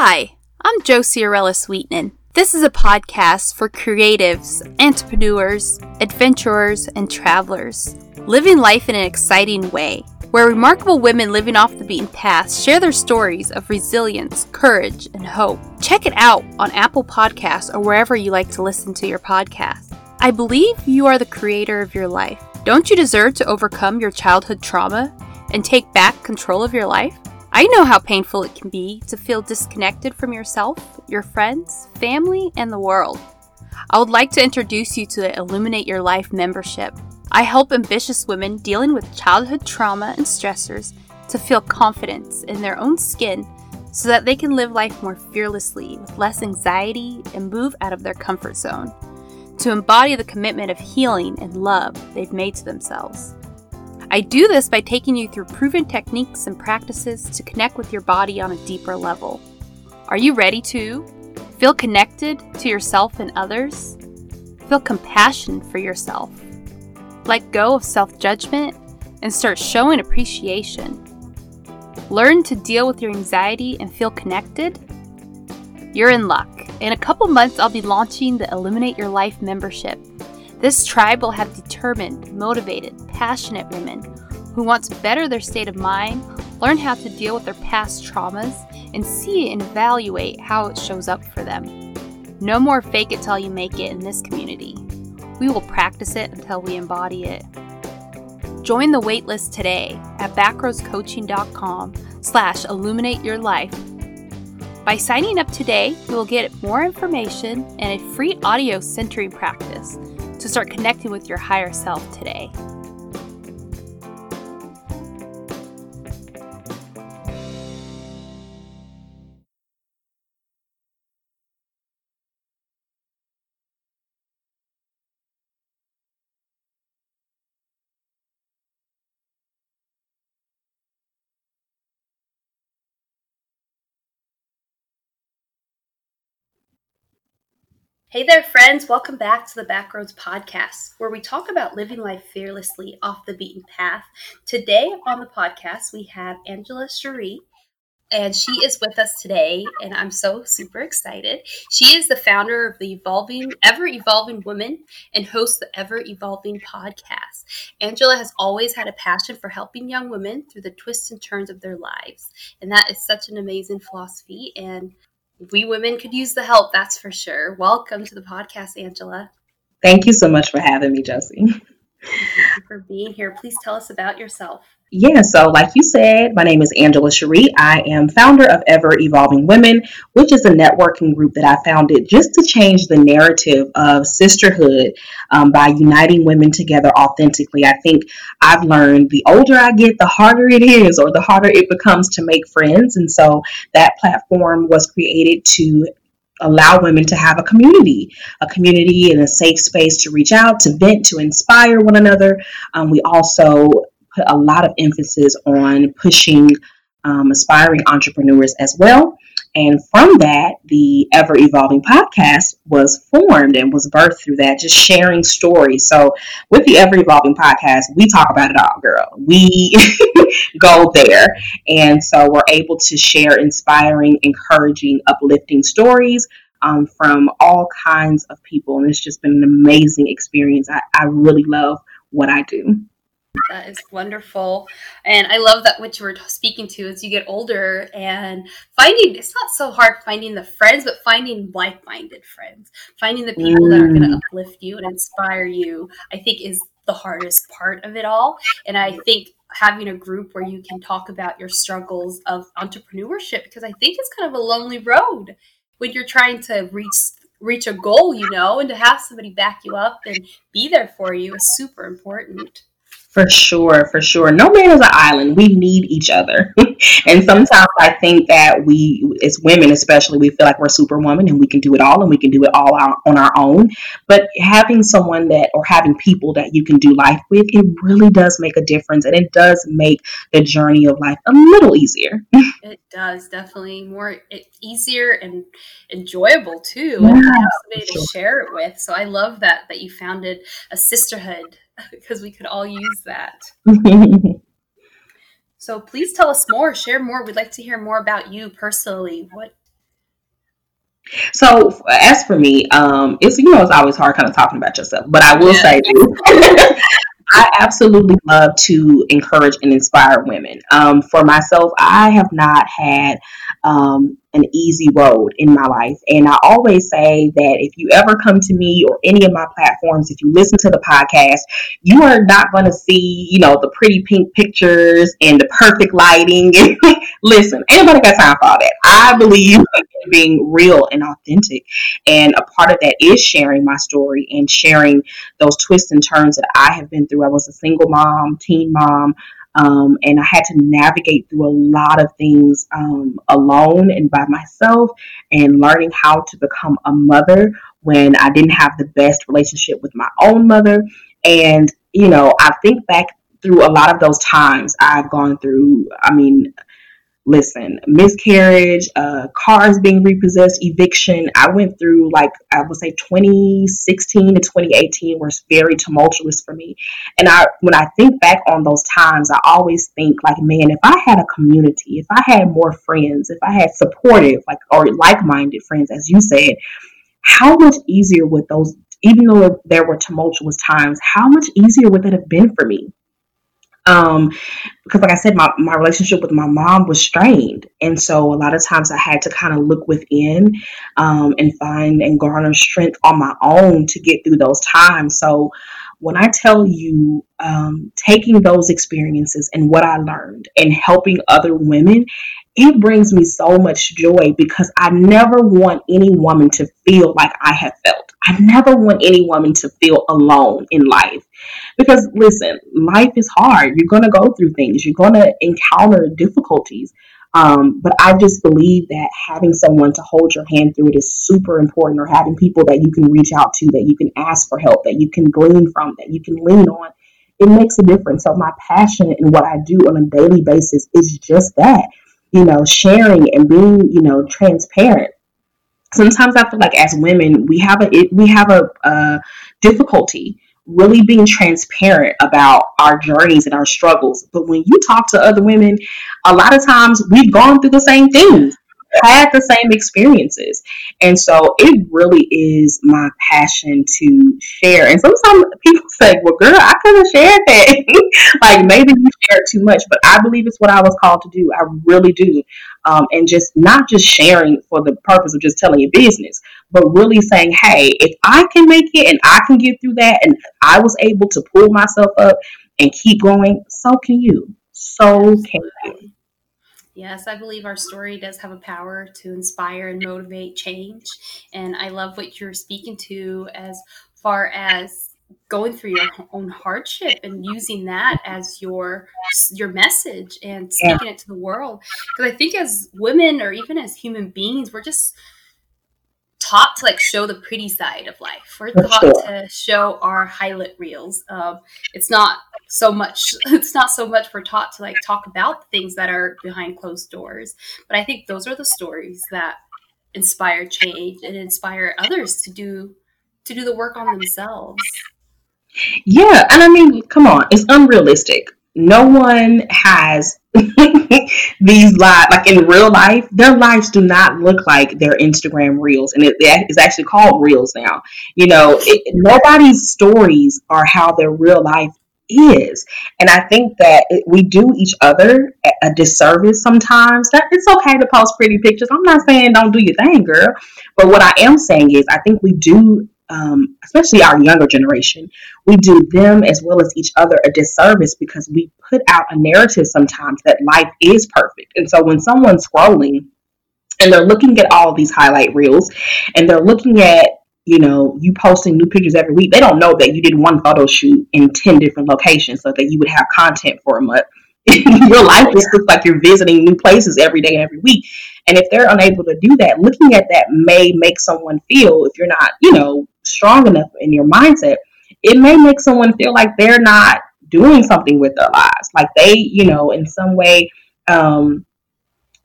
Hi, I'm Josie Arella Sweetman. This is a podcast for creatives, entrepreneurs, adventurers, and travelers, living life in an exciting way, where remarkable women living off the beaten path share their stories of resilience, courage, and hope. Check it out on Apple Podcasts or wherever you like to listen to your podcast. I believe you are the creator of your life. Don't you deserve to overcome your childhood trauma and take back control of your life? I know how painful it can be to feel disconnected from yourself, your friends, family, and the world. I would like to introduce you to the Illuminate Your Life membership. I help ambitious women dealing with childhood trauma and stressors to feel confidence in their own skin so that they can live life more fearlessly with less anxiety and move out of their comfort zone to embody the commitment of healing and love they've made to themselves. I do this by taking you through proven techniques and practices to connect with your body on a deeper level. Are you ready to feel connected to yourself and others? Feel compassion for yourself. Let go of self judgment and start showing appreciation. Learn to deal with your anxiety and feel connected? You're in luck. In a couple months, I'll be launching the Illuminate Your Life membership. This tribe will have determined, motivated, passionate women who want to better their state of mind, learn how to deal with their past traumas, and see and evaluate how it shows up for them. No more fake it till you make it in this community. We will practice it until we embody it. Join the waitlist today at backroadscoaching.com slash illuminate your life. By signing up today, you will get more information and a free audio centering practice to start connecting with your higher self today. Hey there, friends. Welcome back to the Backroads Podcast, where we talk about living life fearlessly off the beaten path. Today on the podcast, we have Angela Cherie, and she is with us today, and I'm so super excited. She is the founder of the Evolving, Ever Evolving Woman and hosts the Ever Evolving podcast. Angela has always had a passion for helping young women through the twists and turns of their lives, and that is such an amazing philosophy. And we women could use the help, that's for sure. Welcome to the podcast, Angela. Thank you so much for having me, Josie. Thank you for being here. Please tell us about yourself. Yeah, so like you said, my name is Angela Cherie. I am founder of Ever Evolving Women, which is a networking group that I founded just to change the narrative of sisterhood um, by uniting women together authentically. I think I've learned the older I get, the harder it is, or the harder it becomes to make friends. And so that platform was created to allow women to have a community, a community and a safe space to reach out, to vent, to inspire one another. Um, we also put a lot of emphasis on pushing um, aspiring entrepreneurs as well. And from that, the Ever Evolving podcast was formed and was birthed through that, just sharing stories. So, with the Ever Evolving podcast, we talk about it all, girl. We go there. And so, we're able to share inspiring, encouraging, uplifting stories um, from all kinds of people. And it's just been an amazing experience. I, I really love what I do. That is wonderful. And I love that what you were speaking to as you get older and finding it's not so hard finding the friends, but finding like minded friends, finding the people mm. that are going to uplift you and inspire you, I think is the hardest part of it all. And I think having a group where you can talk about your struggles of entrepreneurship, because I think it's kind of a lonely road when you're trying to reach reach a goal you know and to have somebody back you up and be there for you is super important for sure, for sure. No man is an island. We need each other. and sometimes I think that we, as women especially, we feel like we're superwoman and we can do it all and we can do it all on our own. But having someone that, or having people that you can do life with, it really does make a difference and it does make the journey of life a little easier. it does, definitely more easier and enjoyable too. Yeah, and have somebody to share it with. So I love that, that you founded a sisterhood because we could all use that. so please tell us more, share more. We'd like to hear more about you personally. What So as for me, um, it's you know it's always hard kind of talking about yourself, but I will say I absolutely love to encourage and inspire women. Um, for myself, I have not had um, an easy road in my life. And I always say that if you ever come to me or any of my platforms, if you listen to the podcast, you are not going to see, you know, the pretty pink pictures and the perfect lighting. listen, anybody got time for all that. I believe in being real and authentic. And a part of that is sharing my story and sharing those twists and turns that I have been through. I was a single mom, teen mom, um, and I had to navigate through a lot of things um, alone and by myself, and learning how to become a mother when I didn't have the best relationship with my own mother. And, you know, I think back through a lot of those times I've gone through, I mean, listen, miscarriage, uh, cars being repossessed, eviction. I went through like I would say 2016 to 2018 was very tumultuous for me. And I when I think back on those times, I always think like, man, if I had a community, if I had more friends, if I had supportive like or like-minded friends, as you said, how much easier would those even though there were tumultuous times, how much easier would that have been for me? Um, because like I said, my, my relationship with my mom was strained. And so a lot of times I had to kind of look within um, and find and garner strength on my own to get through those times. So when I tell you um, taking those experiences and what I learned and helping other women, it brings me so much joy because I never want any woman to feel like I have felt. I never want any woman to feel alone in life. Because listen, life is hard. You're going to go through things, you're going to encounter difficulties. Um, but I just believe that having someone to hold your hand through it is super important, or having people that you can reach out to, that you can ask for help, that you can glean from, that you can lean on. It makes a difference. So, my passion and what I do on a daily basis is just that, you know, sharing and being, you know, transparent. Sometimes I feel like as women, we have a we have a, a difficulty really being transparent about our journeys and our struggles. But when you talk to other women, a lot of times we've gone through the same things had the same experiences. And so it really is my passion to share. And sometimes people say, well, girl, I could have shared that. like maybe you shared too much, but I believe it's what I was called to do. I really do. Um, and just not just sharing for the purpose of just telling your business, but really saying, hey, if I can make it and I can get through that and I was able to pull myself up and keep going, so can you. So can you. Yes, I believe our story does have a power to inspire and motivate change. And I love what you're speaking to as far as going through your own hardship and using that as your your message and speaking yeah. it to the world because i think as women or even as human beings we're just taught to like show the pretty side of life. We're taught sure. to show our highlight reels. Um, it's not so much. It's not so much we're taught to like talk about things that are behind closed doors. But I think those are the stories that inspire change and inspire others to do to do the work on themselves. Yeah, and I mean, come on, it's unrealistic no one has these lives like in real life their lives do not look like their instagram reels and it is actually called reels now. You know it, nobody's stories are how their real life is and i think that it, we do each other a disservice sometimes. That it's okay to post pretty pictures. I'm not saying don't do your thing girl. But what i am saying is i think we do um, especially our younger generation, we do them as well as each other a disservice because we put out a narrative sometimes that life is perfect. And so when someone's scrolling and they're looking at all these highlight reels and they're looking at you know, you posting new pictures every week, they don't know that you did one photo shoot in 10 different locations so that you would have content for a month. Your life just looks like you're visiting new places every day, and every week. And if they're unable to do that, looking at that may make someone feel, if you're not, you know, strong enough in your mindset, it may make someone feel like they're not doing something with their lives. Like they, you know, in some way, um,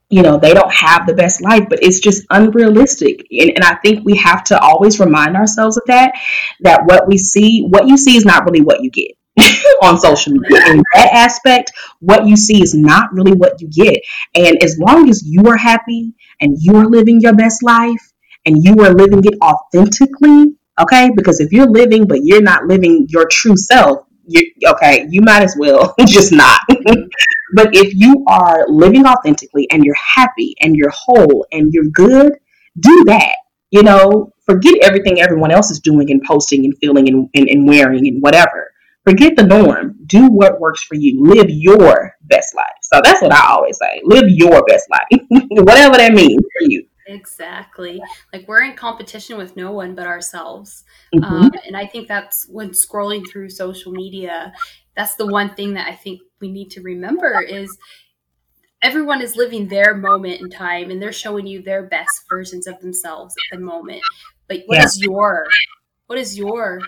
you know, they don't have the best life, but it's just unrealistic. And, and I think we have to always remind ourselves of that, that what we see, what you see is not really what you get. on social media. In that aspect, what you see is not really what you get. And as long as you are happy and you are living your best life, and you are living it authentically, okay? Because if you're living but you're not living your true self, you okay, you might as well just not. but if you are living authentically and you're happy and you're whole and you're good, do that. You know, forget everything everyone else is doing and posting and feeling and, and, and wearing and whatever. Forget the norm. Do what works for you. Live your best life. So that's what I always say. Live your best life. whatever that means for you. Exactly. Like we're in competition with no one but ourselves. Mm-hmm. Um, and I think that's when scrolling through social media, that's the one thing that I think we need to remember is everyone is living their moment in time and they're showing you their best versions of themselves at the moment. But what yeah. is your what is your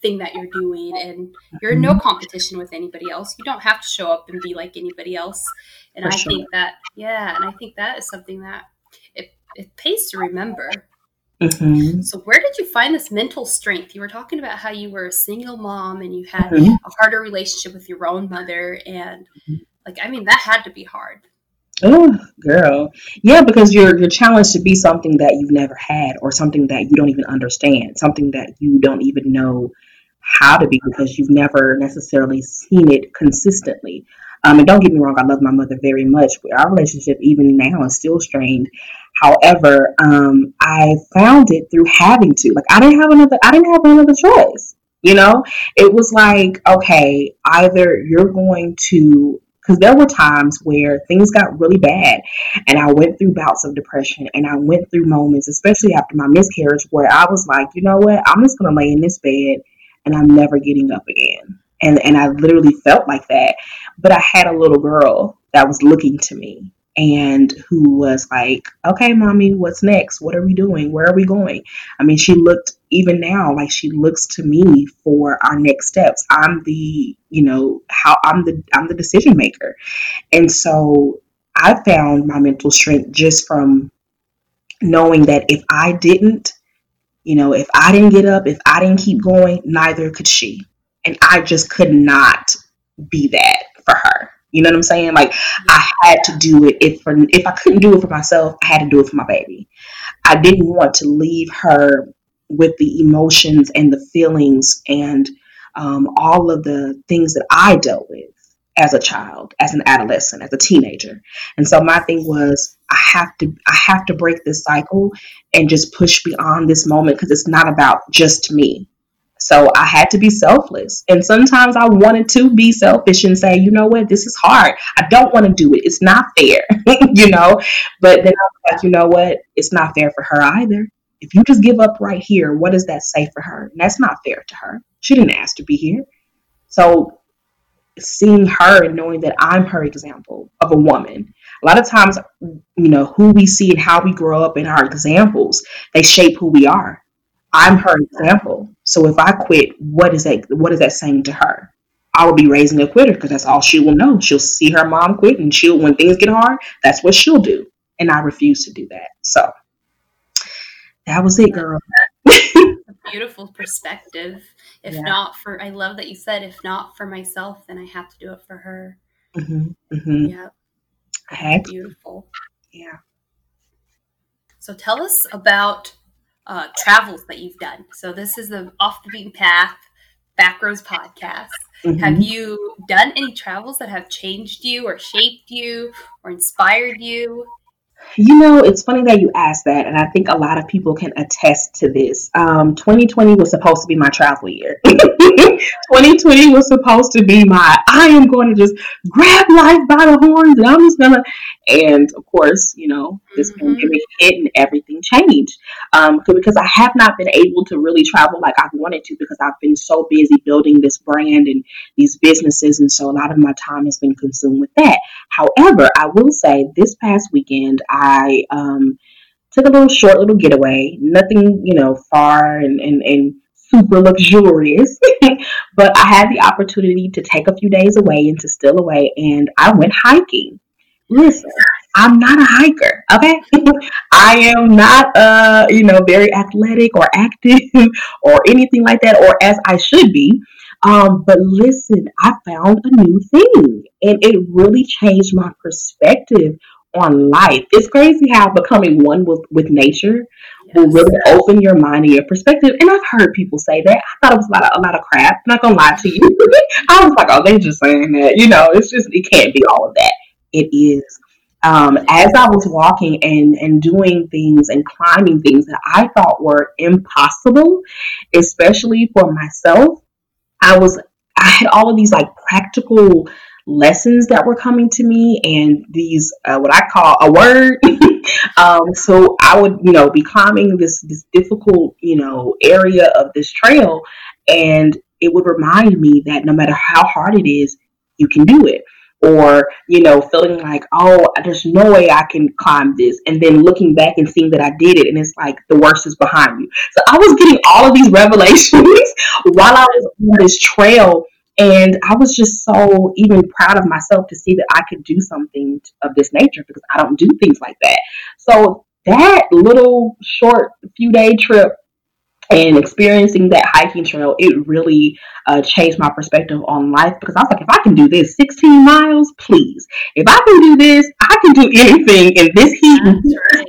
thing that you're doing and you're in no mm-hmm. competition with anybody else. You don't have to show up and be like anybody else. And For I sure. think that yeah, and I think that is something that it pays to remember. Mm-hmm. So, where did you find this mental strength? You were talking about how you were a single mom and you had mm-hmm. a harder relationship with your own mother, and like, I mean, that had to be hard. Oh, girl, yeah, because you're you're challenged to be something that you've never had, or something that you don't even understand, something that you don't even know how to be because you've never necessarily seen it consistently. Um, and don't get me wrong, I love my mother very much. Our relationship, even now, is still strained. However, um, I found it through having to. Like I didn't have another. I didn't have another choice. You know, it was like, okay, either you're going to because there were times where things got really bad and I went through bouts of depression and I went through moments, especially after my miscarriage, where I was like, you know what, I'm just gonna lay in this bed and I'm never getting up again. And and I literally felt like that. But I had a little girl that was looking to me and who was like, okay, mommy, what's next? What are we doing? Where are we going? I mean, she looked, even now, like she looks to me for our next steps. I'm the, you know, how I'm the, I'm the decision maker. And so I found my mental strength just from knowing that if I didn't, you know, if I didn't get up, if I didn't keep going, neither could she. And I just could not be that. You know what I'm saying? Like I had to do it if for if I couldn't do it for myself, I had to do it for my baby. I didn't want to leave her with the emotions and the feelings and um, all of the things that I dealt with as a child, as an adolescent, as a teenager. And so my thing was I have to I have to break this cycle and just push beyond this moment because it's not about just me. So I had to be selfless. And sometimes I wanted to be selfish and say, you know what, this is hard. I don't want to do it. It's not fair, you know? But then I was like, you know what? It's not fair for her either. If you just give up right here, what does that say for her? And that's not fair to her. She didn't ask to be here. So seeing her and knowing that I'm her example of a woman. A lot of times, you know, who we see and how we grow up in our examples, they shape who we are. I'm her example. So if I quit, what is that? What is that saying to her? I will be raising a quitter because that's all she will know. She'll see her mom quit, and she'll when things get hard, that's what she'll do. And I refuse to do that. So that was it, girl. beautiful perspective. If yeah. not for, I love that you said, if not for myself, then I have to do it for her. Mm-hmm. Mm-hmm. Yeah. I had beautiful. Yeah. So tell us about uh, travels that you've done. So this is the off the beaten path backroads podcast. Mm-hmm. Have you done any travels that have changed you or shaped you or inspired you? You know, it's funny that you asked that, and I think a lot of people can attest to this. Um, 2020 was supposed to be my travel year. 2020 was supposed to be my I am going to just grab life by the horns and I'm just gonna. And of course, you know, this mm-hmm. pandemic hit and everything changed. Um, because I have not been able to really travel like I wanted to because I've been so busy building this brand and these businesses, and so a lot of my time has been consumed with that. However, I will say this past weekend I um, took a little short little getaway, nothing, you know, far and, and, and super luxurious, but I had the opportunity to take a few days away and to steal away, and I went hiking. Listen, I'm not a hiker, okay? I am not, uh, you know, very athletic or active or anything like that, or as I should be. Um, but listen, I found a new thing, and it really changed my perspective on life. It's crazy how becoming one with, with nature yes. will really open your mind and your perspective. And I've heard people say that. I thought it was a lot of, a lot of crap. I'm not gonna lie to you. I was like, oh, they're just saying that. You know, it's just it can't be all of that. It is. Um, as I was walking and and doing things and climbing things that I thought were impossible, especially for myself, I was I had all of these like practical lessons that were coming to me and these uh, what I call a word. um, so I would you know be climbing this this difficult you know area of this trail, and it would remind me that no matter how hard it is, you can do it. Or, you know, feeling like, oh, there's no way I can climb this. And then looking back and seeing that I did it, and it's like the worst is behind you. So I was getting all of these revelations while I was on this trail and I was just so even proud of myself to see that I could do something of this nature because I don't do things like that. So that little short few day trip and experiencing that hiking trail, it really uh, changed my perspective on life because I was like, if I can do this 16 miles, please. If I can do this, I can do anything in this heat. Right.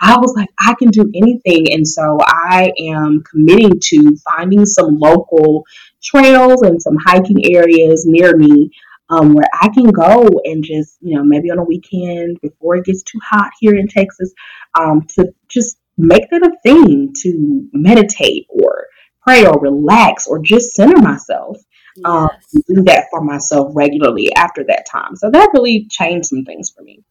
I was like, I can do anything. And so I am committing to finding some local trails and some hiking areas near me um, where I can go and just, you know, maybe on a weekend before it gets too hot here in Texas, um, to just make that a thing to meditate or pray or relax or just center myself. Um, yes. Um, do that for myself regularly after that time. So that really changed some things for me.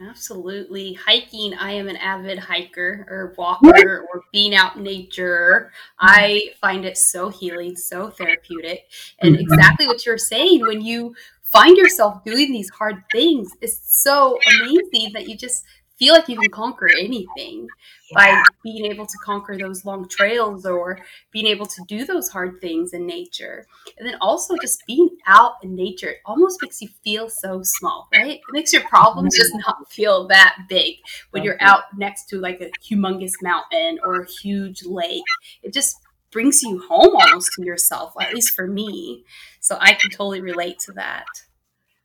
Absolutely. Hiking, I am an avid hiker or walker or being out in nature. I find it so healing, so therapeutic. And mm-hmm. exactly what you're saying, when you find yourself doing these hard things, it's so amazing that you just feel like you can conquer anything by being able to conquer those long trails or being able to do those hard things in nature. And then also just being out in nature, it almost makes you feel so small, right? It makes your problems just mm-hmm. not feel that big when you're out next to like a humongous mountain or a huge lake. It just brings you home almost to yourself, at least for me. So I can totally relate to that.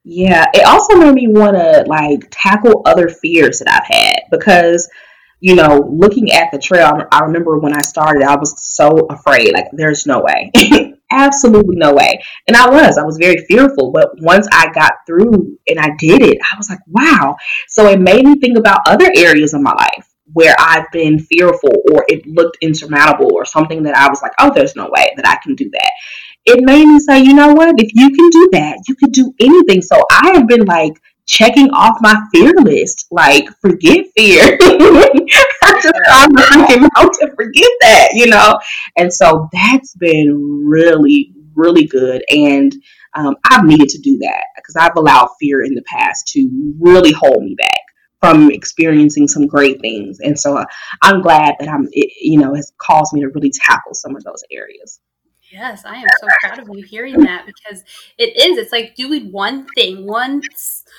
Yeah, it also made me want to like tackle other fears that I've had because you know, looking at the trail, I remember when I started, I was so afraid. Like, there's no way. Absolutely no way. And I was, I was very fearful. But once I got through and I did it, I was like, wow. So it made me think about other areas of my life where I've been fearful or it looked insurmountable or something that I was like, oh, there's no way that I can do that. It made me say, you know what? If you can do that, you can do anything. So I have been like, checking off my fear list. Like, forget fear. I just I'm freaking out to forget that, you know? And so that's been really, really good. And um, I've needed to do that because I've allowed fear in the past to really hold me back from experiencing some great things. And so uh, I'm glad that I'm, it, you know, has caused me to really tackle some of those areas. Yes, I am so proud of you hearing that because it is. It's like doing one thing, one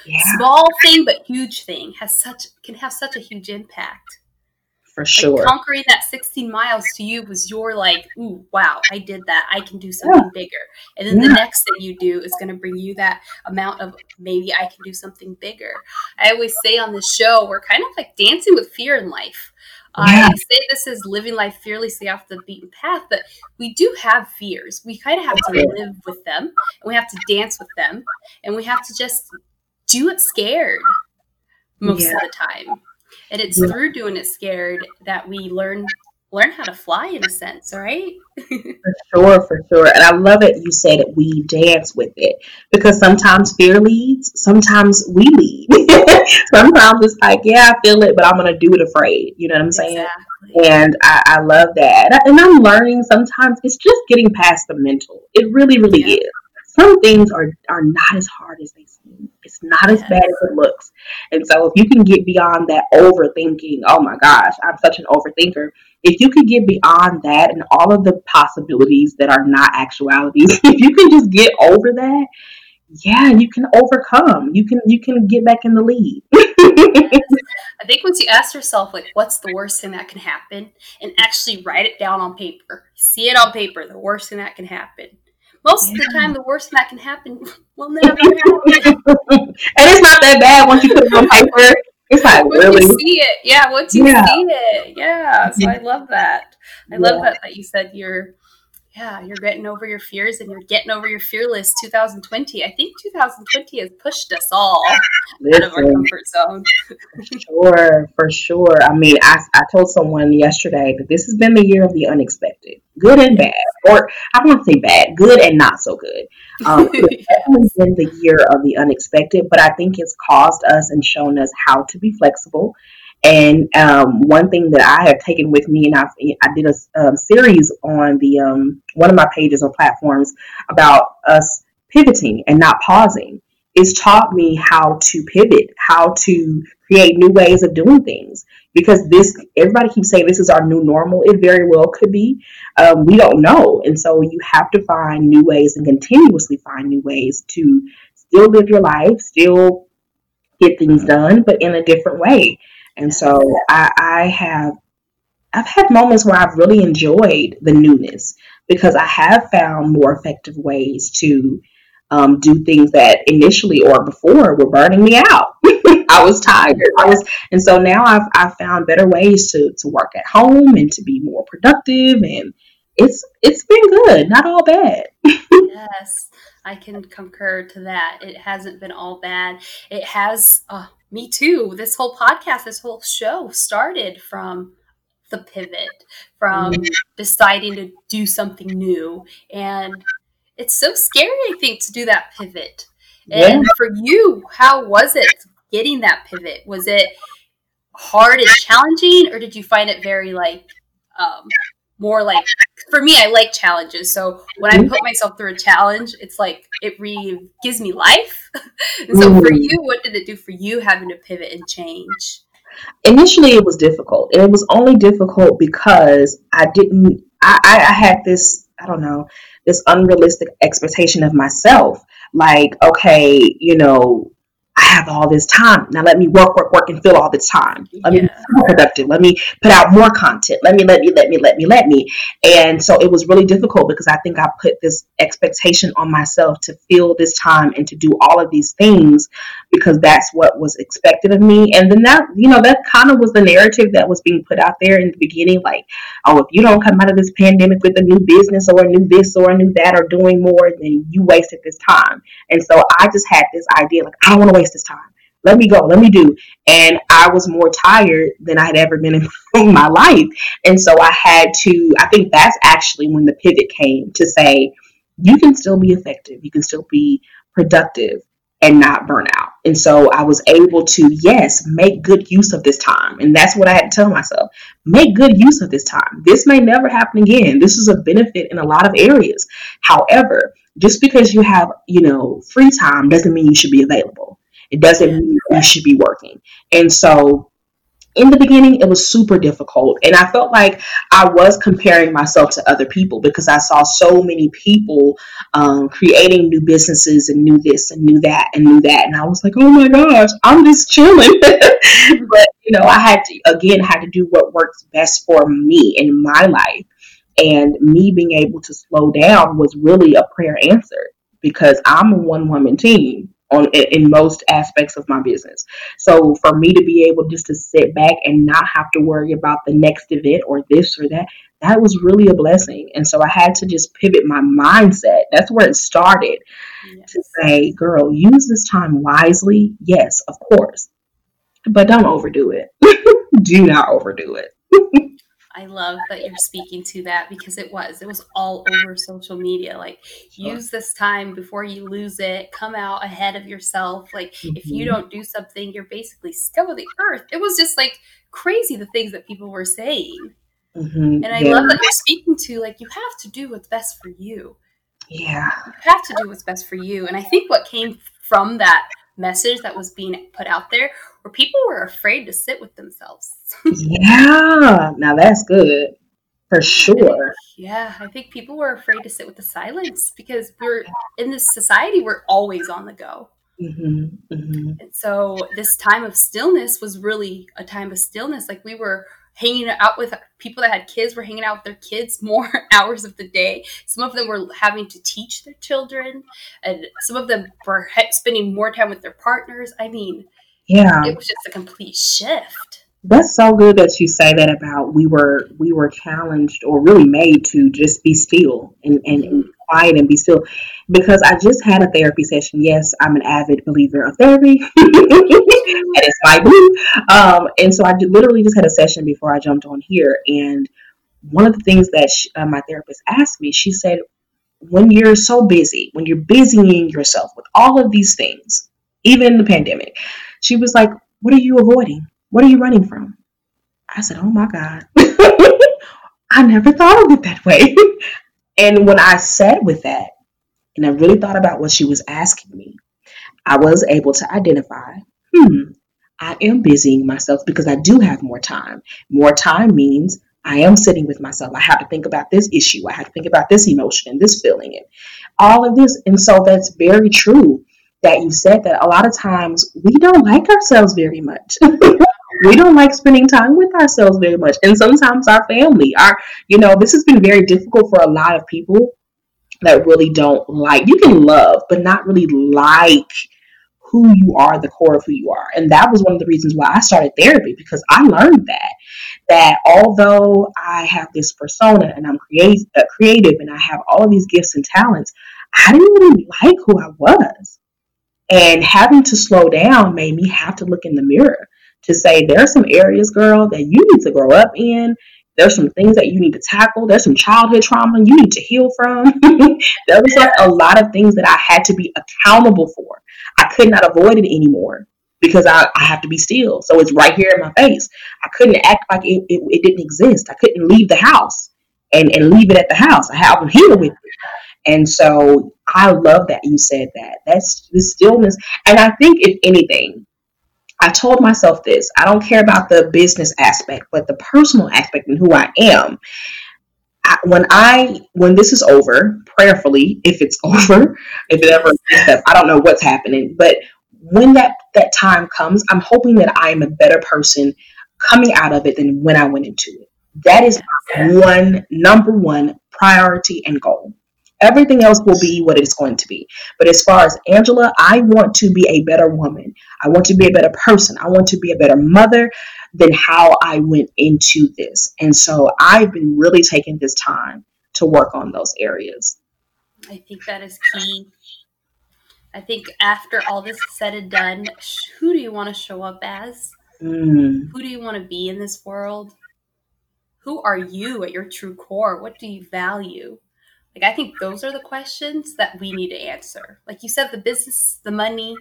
yeah. small thing but huge thing has such can have such a huge impact. For sure. Like conquering that 16 miles to you was your like, ooh, wow, I did that. I can do something yeah. bigger. And then yeah. the next thing you do is going to bring you that amount of maybe I can do something bigger. I always say on this show, we're kind of like dancing with fear in life yeah. I say this is living life fearlessly off the beaten path, but we do have fears. We kind of have to live with them, and we have to dance with them, and we have to just do it scared most yeah. of the time. And it's yeah. through doing it scared that we learn learn how to fly in a sense, right? for sure, for sure. And I love it you said that we dance with it because sometimes fear leads, sometimes we lead. sometimes it's like, yeah, I feel it, but I'm going to do it afraid. You know what I'm saying? Exactly. And I, I, love that. And I'm learning sometimes it's just getting past the mental. It really, really yeah. is. Some things are, are not as hard as they seem. It's not as bad as it looks. And so if you can get beyond that overthinking, oh my gosh, I'm such an overthinker if you could get beyond that and all of the possibilities that are not actualities, if you can just get over that, yeah, you can overcome. You can you can get back in the lead. I think once you ask yourself like what's the worst thing that can happen and actually write it down on paper. See it on paper, the worst thing that can happen. Most yeah. of the time the worst that can happen will never happen. and it's not that bad once you put it on paper it's like once really you see it, yeah. Once you yeah. see it, yeah. So I love that. I love that that you said you're yeah, you're getting over your fears and you're getting over your fearless 2020. I think 2020 has pushed us all Listen, out of our comfort zone. for sure, for sure. I mean, I, I told someone yesterday that this has been the year of the unexpected, good and bad, or I don't want to say bad, good and not so good. Um, it's definitely been the year of the unexpected, but I think it's caused us and shown us how to be flexible and um, one thing that I have taken with me, and I've, I did a um, series on the um, one of my pages or platforms about us pivoting and not pausing. It's taught me how to pivot, how to create new ways of doing things. Because this, everybody keeps saying this is our new normal. It very well could be. Um, we don't know, and so you have to find new ways and continuously find new ways to still live your life, still get things done, but in a different way. And so I, I have I've had moments where I've really enjoyed the newness because I have found more effective ways to um, do things that initially or before were burning me out. I was tired. I was, and so now I've I've found better ways to to work at home and to be more productive, and it's it's been good, not all bad. yes, I can concur to that. It hasn't been all bad. It has. Uh, me too. This whole podcast, this whole show started from the pivot, from deciding to do something new. And it's so scary, I think, to do that pivot. And yeah. for you, how was it getting that pivot? Was it hard and challenging, or did you find it very like um, more like for me i like challenges. So when i put myself through a challenge it's like it re gives me life. And so for mm. you what did it do for you having to pivot and change? Initially it was difficult. And it was only difficult because i didn't i i, I had this i don't know this unrealistic expectation of myself. Like okay you know I have all this time. Now let me work, work, work and fill all this time. Let yeah. me be more productive. Let me put out more content. Let me, let me, let me, let me, let me. And so it was really difficult because I think I put this expectation on myself to fill this time and to do all of these things because that's what was expected of me. And then that, you know, that kind of was the narrative that was being put out there in the beginning. Like, oh, if you don't come out of this pandemic with a new business or a new this or a new that or doing more, then you wasted this time. And so I just had this idea like, I don't want to waste this time. Let me go. Let me do. And I was more tired than I had ever been in my life. And so I had to, I think that's actually when the pivot came to say, you can still be effective. You can still be productive and not burn out. And so I was able to, yes, make good use of this time. And that's what I had to tell myself make good use of this time. This may never happen again. This is a benefit in a lot of areas. However, just because you have, you know, free time doesn't mean you should be available. It doesn't mean you should be working. And so in the beginning, it was super difficult. And I felt like I was comparing myself to other people because I saw so many people um, creating new businesses and new this and new that and new that. And I was like, oh my gosh, I'm just chilling. but, you know, I had to, again, had to do what works best for me in my life. And me being able to slow down was really a prayer answered because I'm a one woman team on in most aspects of my business. So for me to be able just to sit back and not have to worry about the next event or this or that, that was really a blessing. And so I had to just pivot my mindset. That's where it started yes. to say, girl, use this time wisely. Yes, of course. But don't overdo it. Do not overdo it. I love that you're speaking to that because it was. It was all over social media. Like, sure. use this time before you lose it. Come out ahead of yourself. Like, mm-hmm. if you mm-hmm. don't do something, you're basically scum of the earth. It was just like crazy the things that people were saying. Mm-hmm. And I yeah. love that you're speaking to, like, you have to do what's best for you. Yeah. You have to do what's best for you. And I think what came from that message that was being put out there where people were afraid to sit with themselves. yeah, now that's good for sure. yeah, I think people were afraid to sit with the silence because we're in this society, we're always on the go. Mm-hmm, mm-hmm. And so this time of stillness was really a time of stillness. Like we were hanging out with people that had kids were hanging out with their kids more hours of the day some of them were having to teach their children and some of them were spending more time with their partners i mean Yeah. It was just a complete shift. That's so good that you say that about we were we were challenged or really made to just be still and, and, and quiet and be still because I just had a therapy session. Yes, I'm an avid believer of therapy, and it's belief. Um, and so I literally just had a session before I jumped on here, and one of the things that she, uh, my therapist asked me, she said, when you're so busy, when you're busying yourself with all of these things, even the pandemic, she was like, What are you avoiding? What are you running from? I said, Oh my God. I never thought of it that way. and when I sat with that and I really thought about what she was asking me, I was able to identify, hmm, I am busying myself because I do have more time. More time means I am sitting with myself. I have to think about this issue. I have to think about this emotion and this feeling and all of this. And so that's very true that you said that a lot of times we don't like ourselves very much. we don't like spending time with ourselves very much. And sometimes our family, our, you know, this has been very difficult for a lot of people that really don't like, you can love, but not really like who you are, the core of who you are. And that was one of the reasons why I started therapy because I learned that that although I have this persona and I'm creative, uh, creative and I have all of these gifts and talents, I didn't really like who I was. And having to slow down made me have to look in the mirror to say, there are some areas, girl, that you need to grow up in. There's some things that you need to tackle. There's some childhood trauma you need to heal from. there was like a lot of things that I had to be accountable for. Could not avoid it anymore because I, I have to be still. So it's right here in my face. I couldn't act like it, it, it didn't exist. I couldn't leave the house and, and leave it at the house. I have heal with it. And so I love that you said that. That's the stillness. And I think, if anything, I told myself this I don't care about the business aspect, but the personal aspect and who I am. I, when I when this is over, prayerfully, if it's over, if it ever, I don't know what's happening, but when that that time comes, I'm hoping that I am a better person coming out of it than when I went into it. That is one number one priority and goal. Everything else will be what it's going to be. But as far as Angela, I want to be a better woman. I want to be a better person. I want to be a better mother than how I went into this. And so I've been really taking this time to work on those areas. I think that is key. I think after all this is said and done, who do you want to show up as? Mm. Who do you want to be in this world? Who are you at your true core? What do you value? Like, I think those are the questions that we need to answer. Like you said, the business, the money,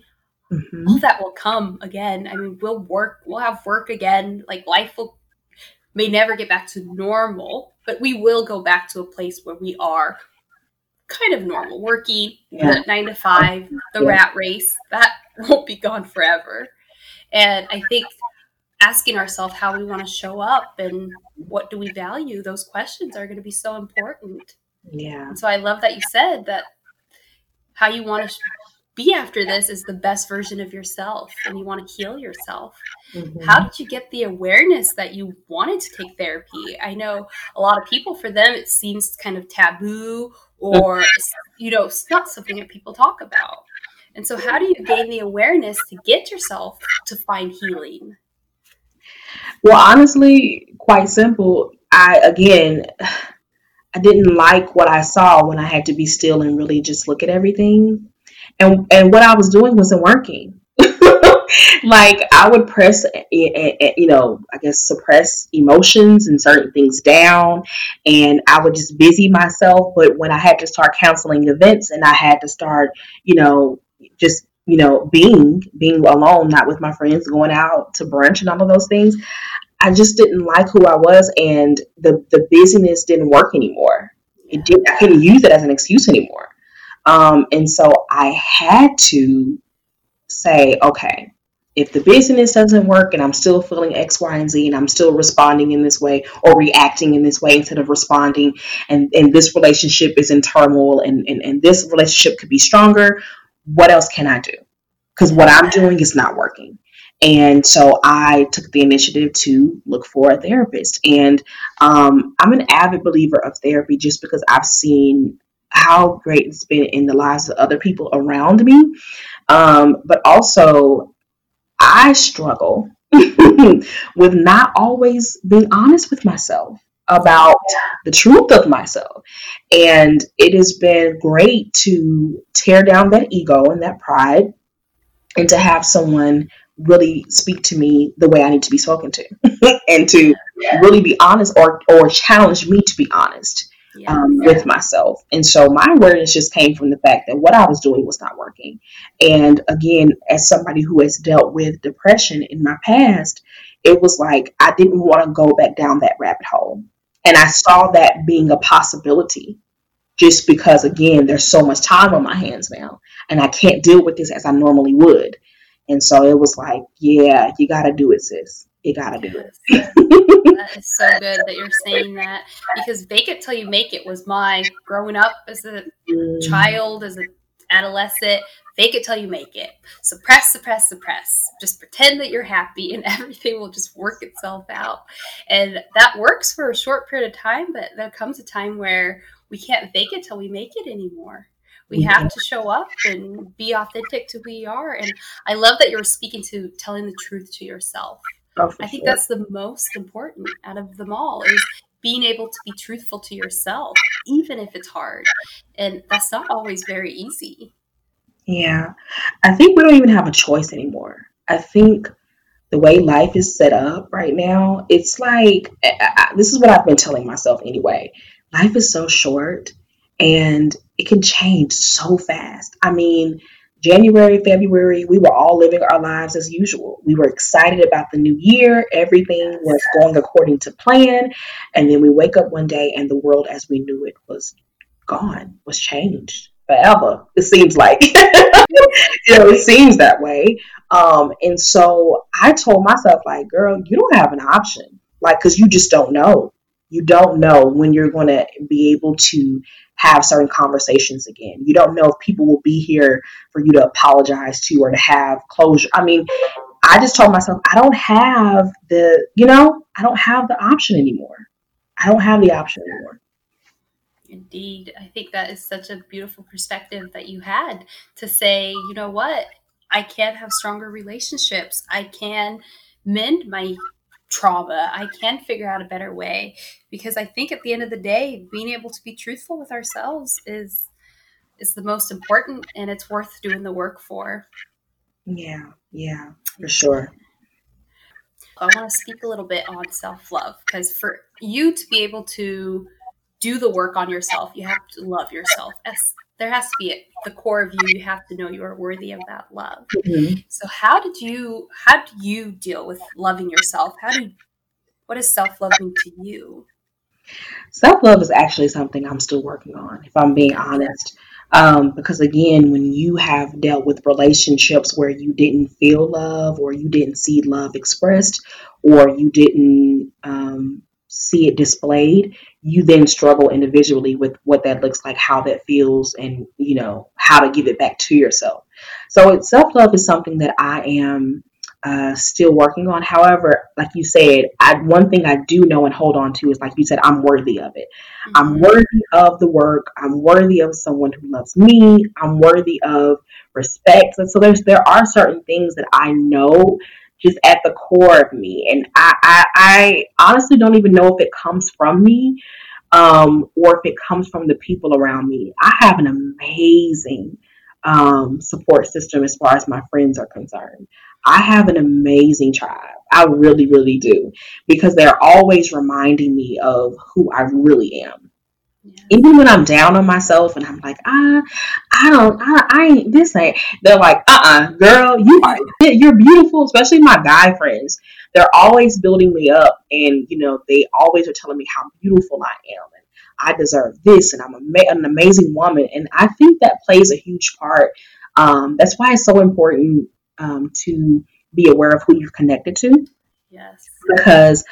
mm-hmm. all that will come again. I mean, we'll work, we'll have work again. Like, life will may never get back to normal, but we will go back to a place where we are kind of normal, working yeah. nine to five, the yeah. rat race, that won't be gone forever. And I think asking ourselves how we want to show up and what do we value, those questions are going to be so important. Yeah. And so I love that you said that how you want to be after this is the best version of yourself and you want to heal yourself. Mm-hmm. How did you get the awareness that you wanted to take therapy? I know a lot of people, for them, it seems kind of taboo or, you know, it's not something that people talk about. And so, how do you gain the awareness to get yourself to find healing? Well, honestly, quite simple. I, again, I didn't like what I saw when I had to be still and really just look at everything. And and what I was doing wasn't working. like I would press, eh, eh, eh, you know, I guess suppress emotions and certain things down, and I would just busy myself. But when I had to start counseling events and I had to start, you know, just you know, being being alone, not with my friends, going out to brunch and all of those things, I just didn't like who I was, and the the busyness didn't work anymore. It did. I couldn't use it as an excuse anymore. Um, and so I had to say, okay, if the business doesn't work and I'm still feeling X, Y, and Z, and I'm still responding in this way or reacting in this way instead of responding, and, and this relationship is in turmoil and, and, and this relationship could be stronger, what else can I do? Because what I'm doing is not working. And so I took the initiative to look for a therapist. And um, I'm an avid believer of therapy just because I've seen how great it's been in the lives of other people around me. Um, but also, I struggle with not always being honest with myself about the truth of myself. And it has been great to tear down that ego and that pride and to have someone really speak to me the way I need to be spoken to and to really be honest or, or challenge me to be honest um, with myself. And so my awareness just came from the fact that what I was doing was not working. And again, as somebody who has dealt with depression in my past, it was like I didn't want to go back down that rabbit hole. And I saw that being a possibility just because, again, there's so much time on my hands now and I can't deal with this as I normally would. And so it was like, yeah, you got to do it, sis. You got to do it. that is so good that you're saying that because fake it till you make it was my growing up as a mm. child, as an adolescent. Fake it till you make it. Suppress, suppress, suppress. Just pretend that you're happy and everything will just work itself out. And that works for a short period of time, but there comes a time where we can't fake it till we make it anymore we have to show up and be authentic to who we are and i love that you're speaking to telling the truth to yourself oh, i think sure. that's the most important out of them all is being able to be truthful to yourself even if it's hard. And that's not always very easy. Yeah. I think we don't even have a choice anymore. I think the way life is set up right now it's like I, I, this is what i've been telling myself anyway. Life is so short and it can change so fast. I mean, January, February, we were all living our lives as usual. We were excited about the new year. Everything was going according to plan. And then we wake up one day and the world as we knew it was gone, was changed forever. It seems like, you know, it seems that way. Um, and so I told myself, like, girl, you don't have an option. Like, because you just don't know. You don't know when you're going to be able to have certain conversations again. You don't know if people will be here for you to apologize to or to have closure. I mean, I just told myself, I don't have the, you know, I don't have the option anymore. I don't have the option anymore. Indeed. I think that is such a beautiful perspective that you had to say, you know what? I can have stronger relationships. I can mend my trauma. I can't figure out a better way because I think at the end of the day, being able to be truthful with ourselves is is the most important and it's worth doing the work for. Yeah, yeah, for sure. I want to speak a little bit on self-love because for you to be able to do the work on yourself, you have to love yourself. As there has to be at the core of you. You have to know you are worthy of that love. Mm-hmm. So how did you how do you deal with loving yourself? How do what is self love mean to you? Self love is actually something I'm still working on, if I'm being honest. Um, because again, when you have dealt with relationships where you didn't feel love, or you didn't see love expressed, or you didn't um, see it displayed, you then struggle individually with what that looks like, how that feels, and you know how to give it back to yourself. So self love is something that I am uh, still working on. However, like you said, I, one thing I do know and hold on to is like you said, I'm worthy of it. Mm-hmm. I'm worthy of the work. I'm worthy of someone who loves me. I'm worthy of respect. And so there's there are certain things that I know just at the core of me. And I, I, I honestly don't even know if it comes from me um, or if it comes from the people around me. I have an amazing um, support system as far as my friends are concerned. I have an amazing tribe. I really, really do because they're always reminding me of who I really am. Even when I'm down on myself and I'm like, ah, I don't, I, I ain't this ain't. They're like, uh, uh-uh, uh girl, you are, you're beautiful. Especially my guy friends, they're always building me up, and you know, they always are telling me how beautiful I am and I deserve this, and I'm a, an amazing woman. And I think that plays a huge part. Um, that's why it's so important um, to be aware of who you're connected to. Yes. Because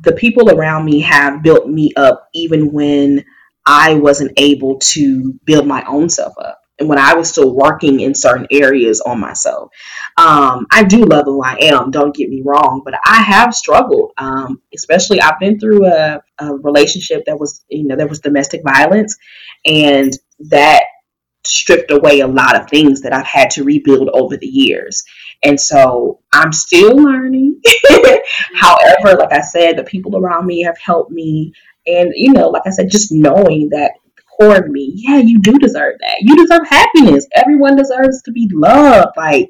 the people around me have built me up even when I wasn't able to build my own self up. And when I was still working in certain areas on myself, um, I do love who I am. Don't get me wrong, but I have struggled. Um, especially, I've been through a, a relationship that was, you know, there was domestic violence, and that stripped away a lot of things that I've had to rebuild over the years. And so I'm still learning. However, like I said, the people around me have helped me. And, you know, like I said, just knowing that core of me, yeah, you do deserve that. You deserve happiness. Everyone deserves to be loved. Like,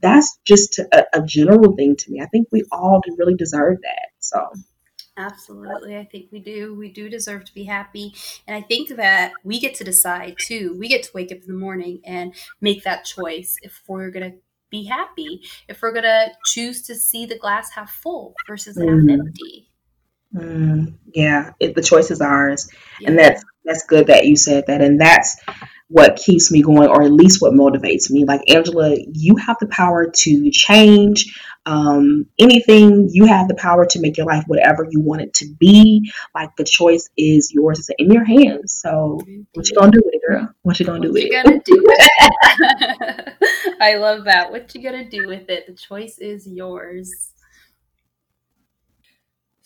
that's just a, a general thing to me. I think we all really deserve that. So Absolutely. I think we do. We do deserve to be happy. And I think that we get to decide too. We get to wake up in the morning and make that choice if we're going to be happy, if we're going to choose to see the glass half full versus half mm. empty. Mm, yeah, it, the choice is ours. Yeah. And that's that's good that you said that. And that's what keeps me going, or at least what motivates me. Like, Angela, you have the power to change um, anything. You have the power to make your life whatever you want it to be. Like, the choice is yours, it's in your hands. So, what you gonna do with it, girl? What you gonna do what with you it? Gonna do it? I love that. What you gonna do with it? The choice is yours.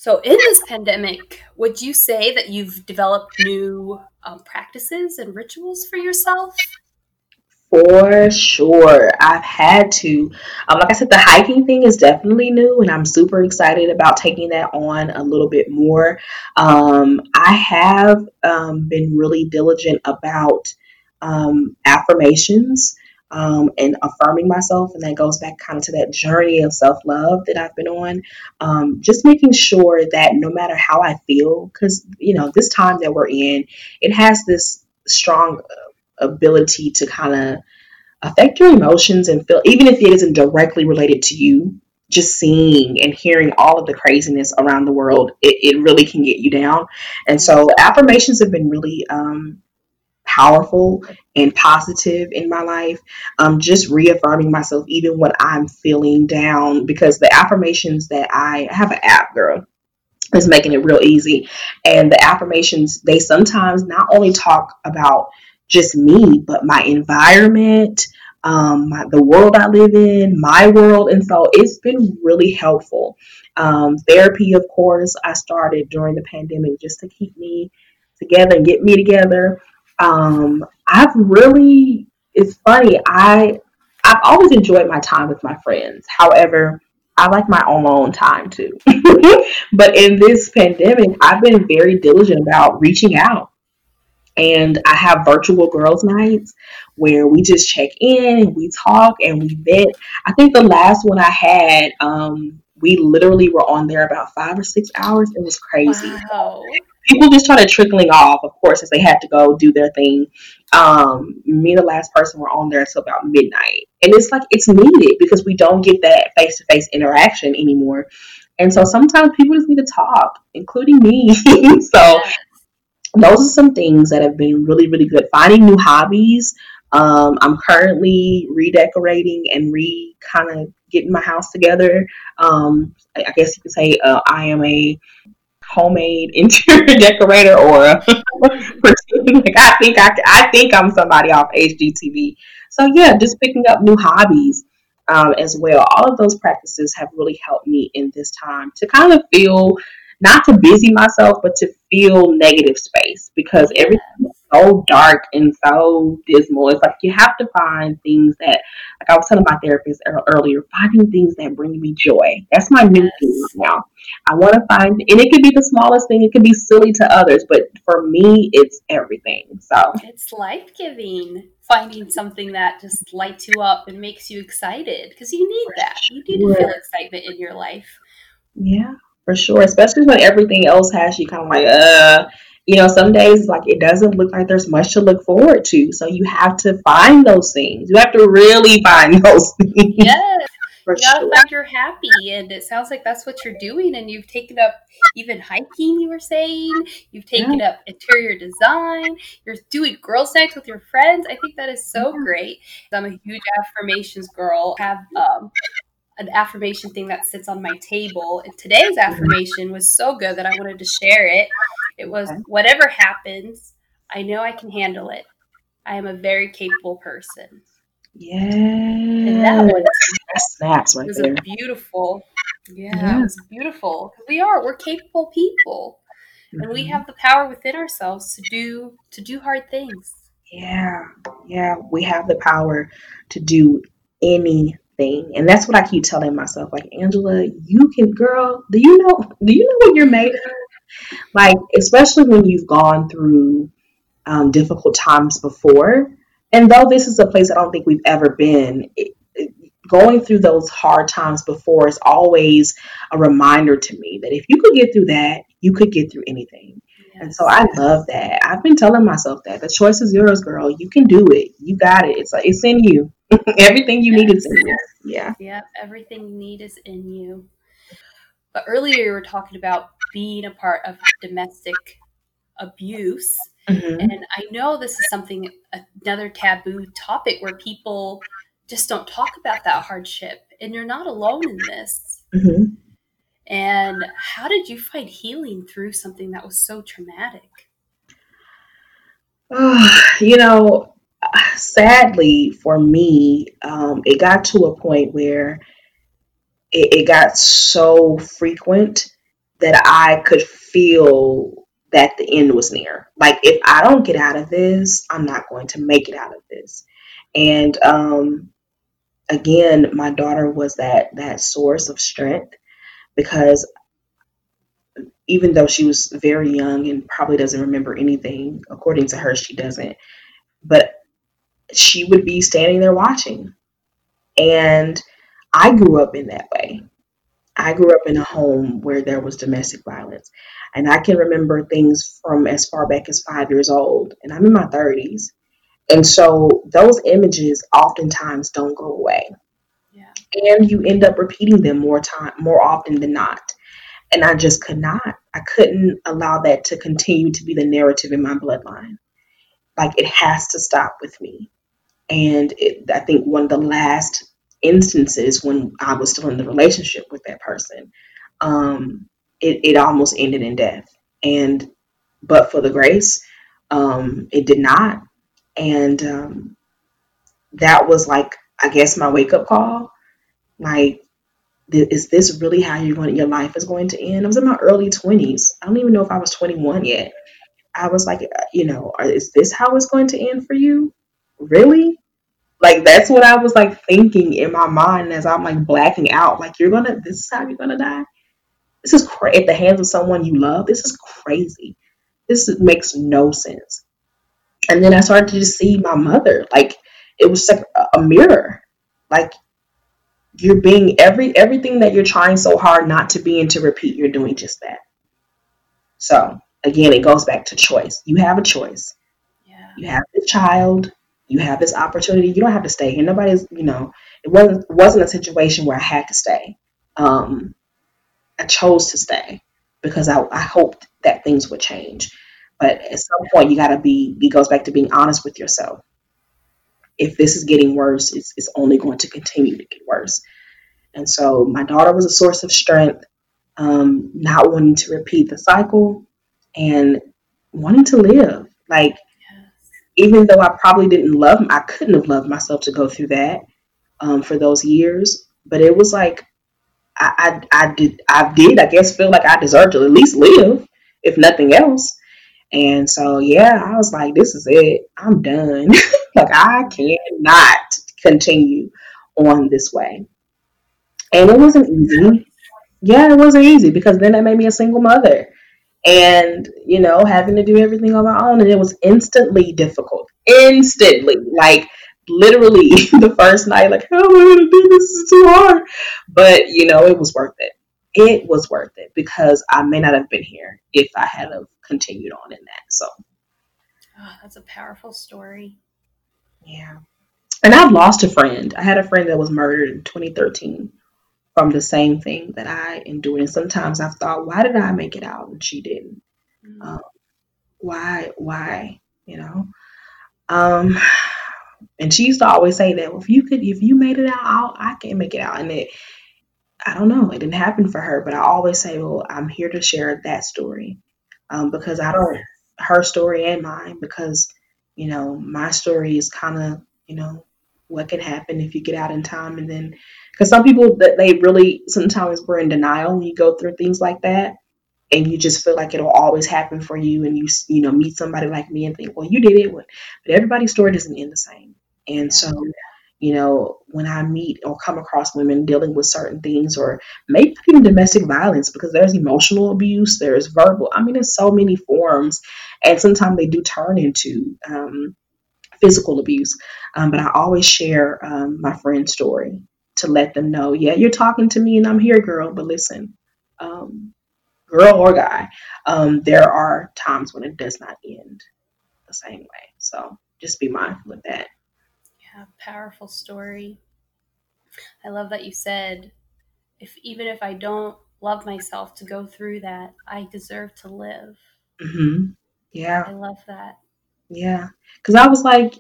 So, in this pandemic, would you say that you've developed new um, practices and rituals for yourself? For sure. I've had to. Um, like I said, the hiking thing is definitely new, and I'm super excited about taking that on a little bit more. Um, I have um, been really diligent about um, affirmations um, and affirming myself. And that goes back kind of to that journey of self love that I've been on. Um, just making sure that no matter how I feel, because, you know, this time that we're in, it has this strong uh, ability to kind of affect your emotions and feel, even if it isn't directly related to you. Just seeing and hearing all of the craziness around the world, it, it really can get you down. And so affirmations have been really um, powerful and positive in my life. Um, just reaffirming myself even when I'm feeling down because the affirmations that I, I have an app, girl, is making it real easy. And the affirmations, they sometimes not only talk about just me, but my environment, um, my, the world I live in, my world. And so it's been really helpful. Um, therapy, of course, I started during the pandemic just to keep me together and get me together. Um, I've really, it's funny, I, I've always enjoyed my time with my friends. However, I like my own time too. but in this pandemic, I've been very diligent about reaching out. And I have virtual girls' nights where we just check in and we talk and we vet. I think the last one I had, um, we literally were on there about five or six hours. It was crazy. Wow people just started trickling off, of course, as they had to go do their thing. Um, me and the last person were on there until about midnight. And it's like it's needed because we don't get that face to face interaction anymore. And so sometimes people just need to talk, including me. so those are some things that have been really, really good. Finding new hobbies. Um, I'm currently redecorating and re kind of getting my house together. Um, I guess you could say uh, I am a homemade interior decorator or like I think I, I think I'm somebody off HGTV. So yeah, just picking up new hobbies um, as well. All of those practices have really helped me in this time to kind of feel not to busy myself, but to feel negative space because everything so dark and so dismal. It's like you have to find things that, like I was telling my therapist earlier, finding things that bring me joy. That's my new thing right now. I want to find, and it could be the smallest thing, it could be silly to others, but for me, it's everything. So it's life giving. Finding something that just lights you up and makes you excited because you need that. You need to feel excitement in your life. Yeah, for sure. Especially when everything else has you kind of like, uh, you know, some days like it doesn't look like there's much to look forward to. So you have to find those things. You have to really find those things. Yes. For you gotta sure. find you're happy, and it sounds like that's what you're doing. And you've taken up even hiking. You were saying you've taken yeah. up interior design. You're doing girls' nights with your friends. I think that is so great. I'm a huge affirmations girl. I have um, an affirmation thing that sits on my table. And today's affirmation was so good that I wanted to share it. It was whatever happens, I know I can handle it. I am a very capable person. Yeah. And that was that snaps right was there. a beautiful yeah, yeah, it was beautiful. We are, we're capable people. Mm-hmm. And we mm-hmm. have the power within ourselves to do to do hard things. Yeah. Yeah. We have the power to do anything thing. And that's what I keep telling myself. Like, Angela, you can, girl, do you know, do you know what you're made of? Like, especially when you've gone through um, difficult times before. And though this is a place I don't think we've ever been, it, it, going through those hard times before is always a reminder to me that if you could get through that, you could get through anything. Yes. And so I love that. I've been telling myself that the choice is yours, girl. You can do it. You got it. It's it's in you. everything you yes. need is in you. Yeah. Yeah. Everything you need is in you. But earlier you were talking about being a part of domestic abuse. Mm-hmm. And I know this is something, another taboo topic where people just don't talk about that hardship. And you're not alone in this. Mm-hmm. And how did you find healing through something that was so traumatic? Oh, you know, sadly for me, um, it got to a point where it, it got so frequent that I could feel that the end was near. Like if I don't get out of this, I'm not going to make it out of this. And um again, my daughter was that that source of strength because even though she was very young and probably doesn't remember anything, according to her, she doesn't. She would be standing there watching. And I grew up in that way. I grew up in a home where there was domestic violence. And I can remember things from as far back as five years old. And I'm in my 30s. And so those images oftentimes don't go away. Yeah. And you end up repeating them more time more often than not. And I just could not. I couldn't allow that to continue to be the narrative in my bloodline. Like it has to stop with me. And it, I think one of the last instances when I was still in the relationship with that person, um, it, it almost ended in death. And but for the grace, um, it did not. And um, that was like, I guess, my wake up call. Like, is this really how you're going? Your life is going to end. I was in my early 20s. I don't even know if I was 21 yet. I was like, uh, you know, is this how it's going to end for you? Really? Like that's what I was like thinking in my mind as I'm like blacking out. Like you're gonna, this is how you're gonna die. This is crazy. At the hands of someone you love, this is crazy. This makes no sense. And then I started to just see my mother. Like it was like a mirror. Like you're being every everything that you're trying so hard not to be and to repeat, you're doing just that. So again, it goes back to choice. You have a choice. Yeah. You have the child you have this opportunity. You don't have to stay here. Nobody's, you know, it wasn't wasn't a situation where I had to stay. Um, I chose to stay because I, I hoped that things would change. But at some point, you got to be. It goes back to being honest with yourself. If this is getting worse, it's, it's only going to continue to get worse. And so, my daughter was a source of strength. Um, not wanting to repeat the cycle and wanting to live. Like even though I probably didn't love, I couldn't have loved myself to go through that um, for those years. But it was like I, I, I did, I did, I guess, feel like I deserved to at least live, if nothing else. And so, yeah, I was like, this is it. I'm done. like, I cannot continue on this way. And it wasn't easy. Yeah, it wasn't easy because then that made me a single mother and you know having to do everything on my own and it was instantly difficult. Instantly. Like literally the first night like how am i going to do this? Is too hard. But you know it was worth it. It was worth it because i may not have been here if i had have continued on in that so. Oh, that's a powerful story. Yeah. And i've lost a friend. I had a friend that was murdered in 2013 from the same thing that I endured. And sometimes I've thought, why did I make it out and she didn't? Mm-hmm. Um, why? Why? You know. Um, and she used to always say that well, if you could, if you made it out, I'll, I can make it out. And it, I don't know, it didn't happen for her. But I always say, well, I'm here to share that story um, because I don't her story and mine because you know my story is kind of you know what can happen if you get out in time and then because some people that they really sometimes we're in denial when you go through things like that and you just feel like it'll always happen for you and you you know meet somebody like me and think well you did it but everybody's story doesn't end the same and so you know, when I meet or come across women dealing with certain things, or maybe even domestic violence, because there's emotional abuse, there's verbal. I mean, there's so many forms, and sometimes they do turn into um, physical abuse. Um, but I always share um, my friend's story to let them know, yeah, you're talking to me, and I'm here, girl. But listen, um, girl or guy, um, there are times when it does not end the same way. So just be mindful of that. Yeah, powerful story. I love that you said, if even if I don't love myself to go through that, I deserve to live. Mm-hmm. Yeah. I love that. Yeah. Because I was like,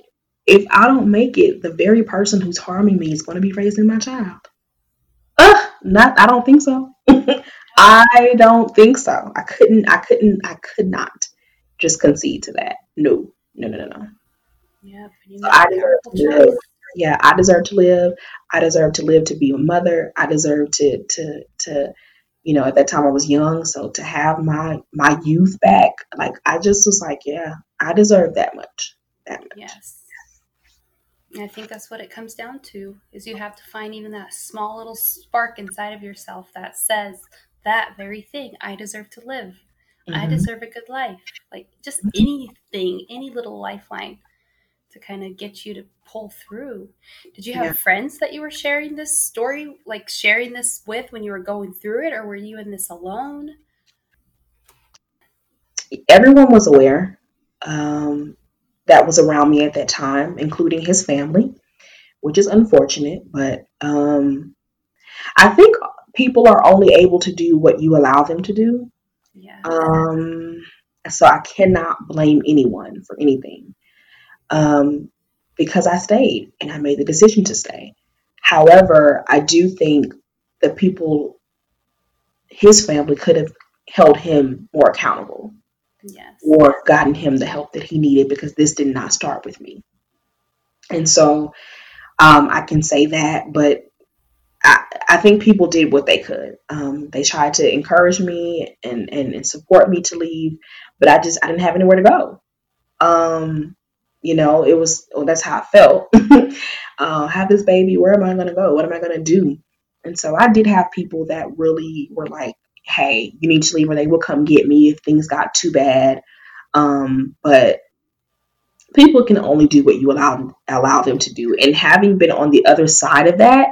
if I don't make it, the very person who's harming me is going to be raising my child. Uh, not, I don't think so. I don't think so. I couldn't, I couldn't, I could not just concede to that. No, no, no, no, no. Yeah, so I deserve to live. Yeah, I deserve to live. I deserve to live to be a mother. I deserve to to to you know, at that time I was young, so to have my my youth back, like I just was like, yeah, I deserve that much. That much. Yes. I think that's what it comes down to is you have to find even that small little spark inside of yourself that says that very thing. I deserve to live. Mm-hmm. I deserve a good life. Like just anything, any little lifeline to kind of get you to pull through. Did you have yeah. friends that you were sharing this story, like sharing this with when you were going through it, or were you in this alone? Everyone was aware um, that was around me at that time, including his family, which is unfortunate, but um, I think people are only able to do what you allow them to do. Yeah. Um, so I cannot blame anyone for anything um, because I stayed and I made the decision to stay. However, I do think the people, his family could have held him more accountable yes. or gotten him the help that he needed because this did not start with me. And so um, I can say that, but I, I think people did what they could. Um, they tried to encourage me and, and, and support me to leave, but I just I didn't have anywhere to go. Um, you know, it was well, that's how I felt. uh, have this baby, where am I going to go? What am I going to do? And so I did have people that really were like, "Hey, you need to leave," or they will come get me if things got too bad. Um, but people can only do what you allow allow them to do. And having been on the other side of that,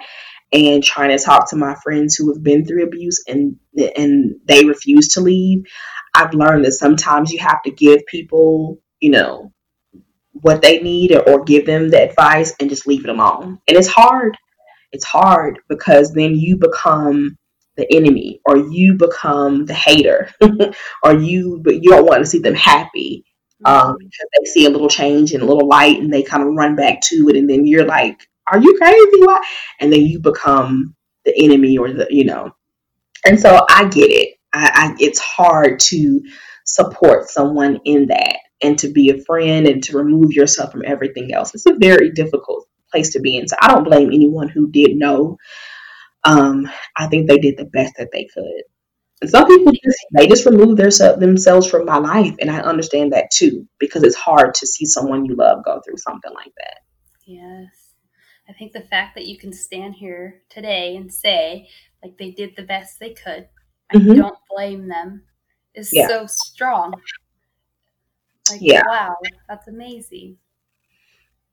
and trying to talk to my friends who have been through abuse and and they refuse to leave, I've learned that sometimes you have to give people, you know, what they need or, or give them the advice and just leave it alone. And it's hard. It's hard because then you become the enemy or you become the hater or you but you don't want to see them happy um, because they see a little change and a little light and they kind of run back to it and then you're like are you crazy Why? and then you become the enemy or the you know and so i get it I, I it's hard to support someone in that and to be a friend and to remove yourself from everything else. It's a very difficult place to be in. So I don't blame anyone who did know. Um, I think they did the best that they could. And some people just they just remove their, themselves from my life, and I understand that too because it's hard to see someone you love go through something like that. Yes, I think the fact that you can stand here today and say like they did the best they could, I mm-hmm. don't blame them, is yeah. so strong. Like, yeah. wow, that's amazing.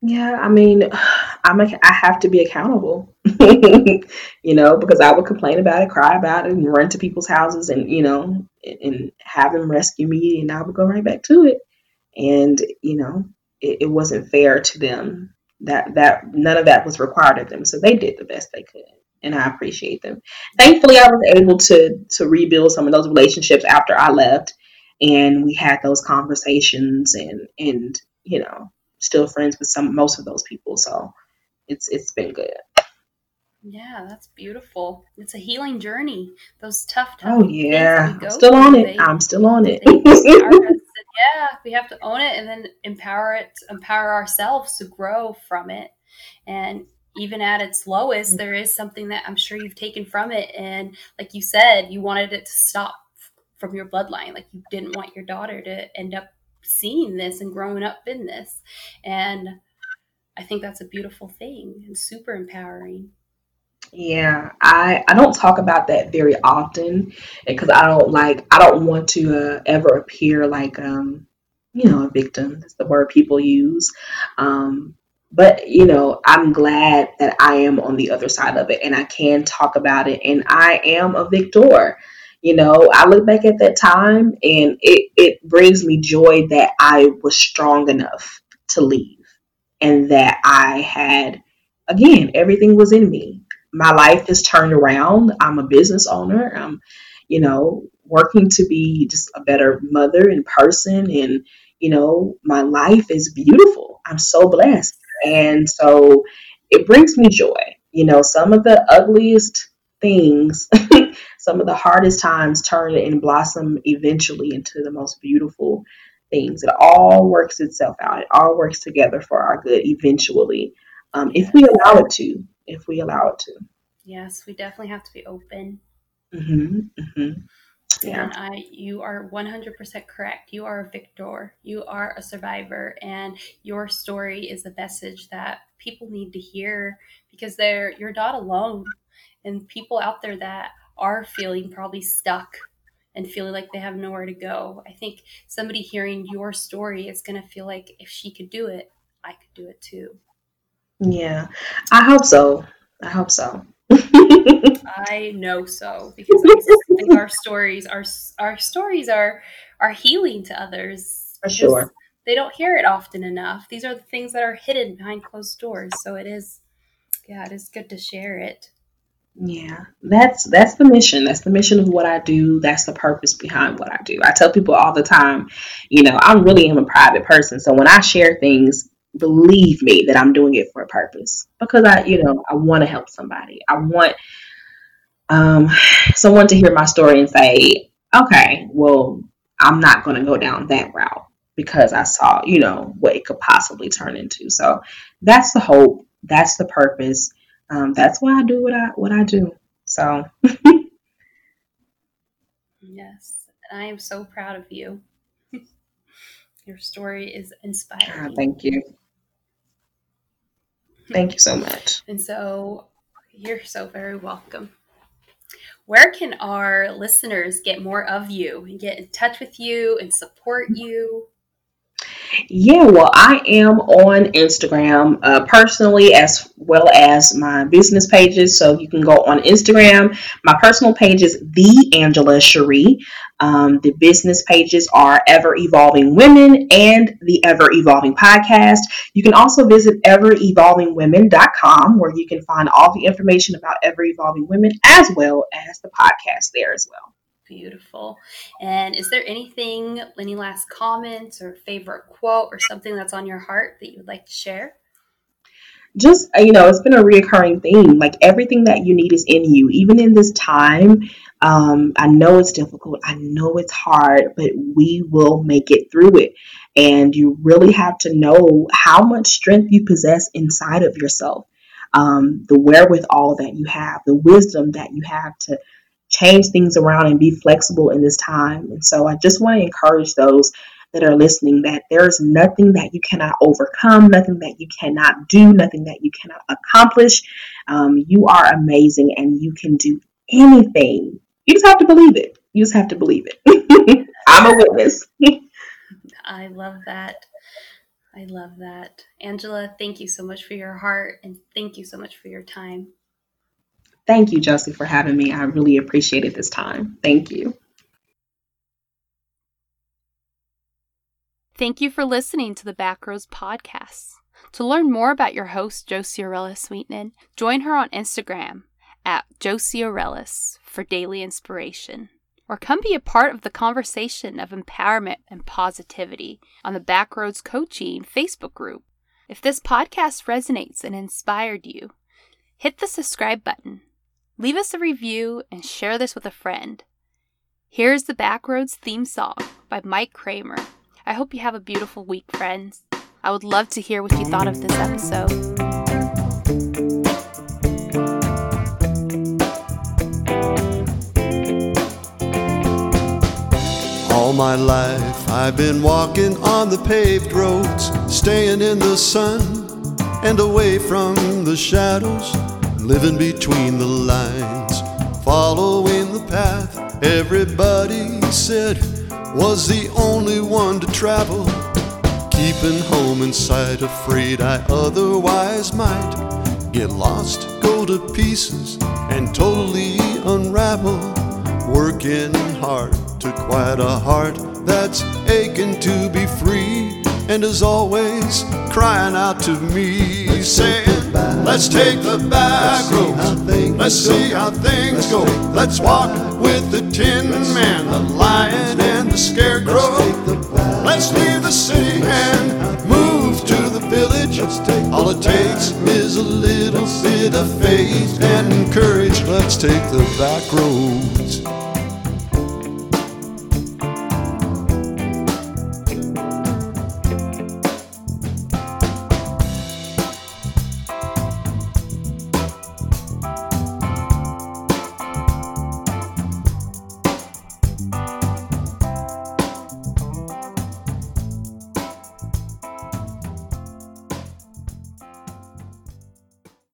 Yeah, I mean, I'm a, I have to be accountable, you know, because I would complain about it, cry about it, and run to people's houses, and you know, and, and have them rescue me, and I would go right back to it. And you know, it, it wasn't fair to them that that none of that was required of them, so they did the best they could, and I appreciate them. Thankfully, I was able to to rebuild some of those relationships after I left, and we had those conversations and and you know still friends with some most of those people so it's it's been good. Yeah that's beautiful. It's a healing journey those tough tough oh yeah. i'm still on it. they, i'm still on it. yeah we have to own it and then empower it empower ourselves to grow from it. And even at its lowest there is something that i'm sure you've taken from it. And like you said you wanted it to stop from your bloodline. Like you didn't want your daughter to end up seeing this and growing up in this. And I think that's a beautiful thing and super empowering. Yeah, I I don't talk about that very often because I don't like I don't want to uh, ever appear like um you know a victim. That's the word people use. Um, but you know i'm glad that i am on the other side of it and i can talk about it and i am a victor you know i look back at that time and it, it brings me joy that i was strong enough to leave and that i had again everything was in me. My life is turned around. I'm a business owner. I'm you know working to be just a better mother and person and you know my life is beautiful. I'm so blessed. And so it brings me joy. You know, some of the ugliest things, some of the hardest times turn and blossom eventually into the most beautiful things. It all works itself out. It all works together for our good eventually. Um, if we allow it to, if we allow it to. Yes, we definitely have to be open. Mm-hmm, mm-hmm. Yeah. And I, you are 100% correct. You are a victor. You are a survivor. And your story is a message that people need to hear because they're, you're not alone. And people out there that are feeling probably stuck and feeling like they have nowhere to go. I think somebody hearing your story is going to feel like if she could do it, I could do it too. Yeah, I hope so. I hope so. I know so because I think our stories, our our stories are are healing to others. For sure, they don't hear it often enough. These are the things that are hidden behind closed doors. So it is, yeah, it is good to share it. Yeah, that's that's the mission. That's the mission of what I do. That's the purpose behind what I do. I tell people all the time, you know, I really am a private person. So when I share things, believe me that I'm doing it for a purpose because I, you know, I want to help somebody. I want um, someone to hear my story and say, okay, well, I'm not going to go down that route because I saw, you know, what it could possibly turn into. So that's the hope. That's the purpose. Um, that's why I do what I what I do. So yes, I am so proud of you. Your story is inspiring. Ah, thank you. Thank you so much. And so you're so very welcome. Where can our listeners get more of you and get in touch with you and support you? Yeah, well, I am on Instagram uh, personally as well as my business pages. So you can go on Instagram. My personal page is the Angela Cherie. Um, the business pages are Ever Evolving Women and the Ever Evolving Podcast. You can also visit everevolvingwomen.com where you can find all the information about Ever Evolving Women as well as the podcast there as well. Beautiful. And is there anything, any last comments or favorite quote or something that's on your heart that you would like to share? Just, uh, you know, it's been a reoccurring theme. Like everything that you need is in you. Even in this time, um, I know it's difficult. I know it's hard, but we will make it through it. And you really have to know how much strength you possess inside of yourself. Um, the wherewithal that you have, the wisdom that you have to change things around and be flexible in this time. And so I just want to encourage those that are listening that there is nothing that you cannot overcome, nothing that you cannot do, nothing that you cannot accomplish. Um, you are amazing and you can do anything. You just have to believe it. You just have to believe it. I'm a witness. I love that. I love that. Angela, thank you so much for your heart and thank you so much for your time. Thank you, Josie, for having me. I really appreciated this time. Thank you. Thank you for listening to the Backroads Podcast. To learn more about your host, Josie Aurellis Sweetman, join her on Instagram at Josie Aurellis for daily inspiration. Or come be a part of the conversation of empowerment and positivity on the Backroads Coaching Facebook group. If this podcast resonates and inspired you, hit the subscribe button Leave us a review and share this with a friend. Here's the Backroads theme song by Mike Kramer. I hope you have a beautiful week, friends. I would love to hear what you thought of this episode. All my life I've been walking on the paved roads, staying in the sun and away from the shadows, living between the lines, following the path everybody said was the only one to travel. Keeping home in sight, afraid I otherwise might get lost, go to pieces, and totally unravel. Working hard to quiet a heart that's aching to be free, and is always crying out to me, let's Let's take the back road. Let's see how things go. Let's walk with the Tin Man, the Lion, and the Scarecrow. Let's leave the city and move to the village. All it takes is a little bit of faith and courage. Let's take the back roads.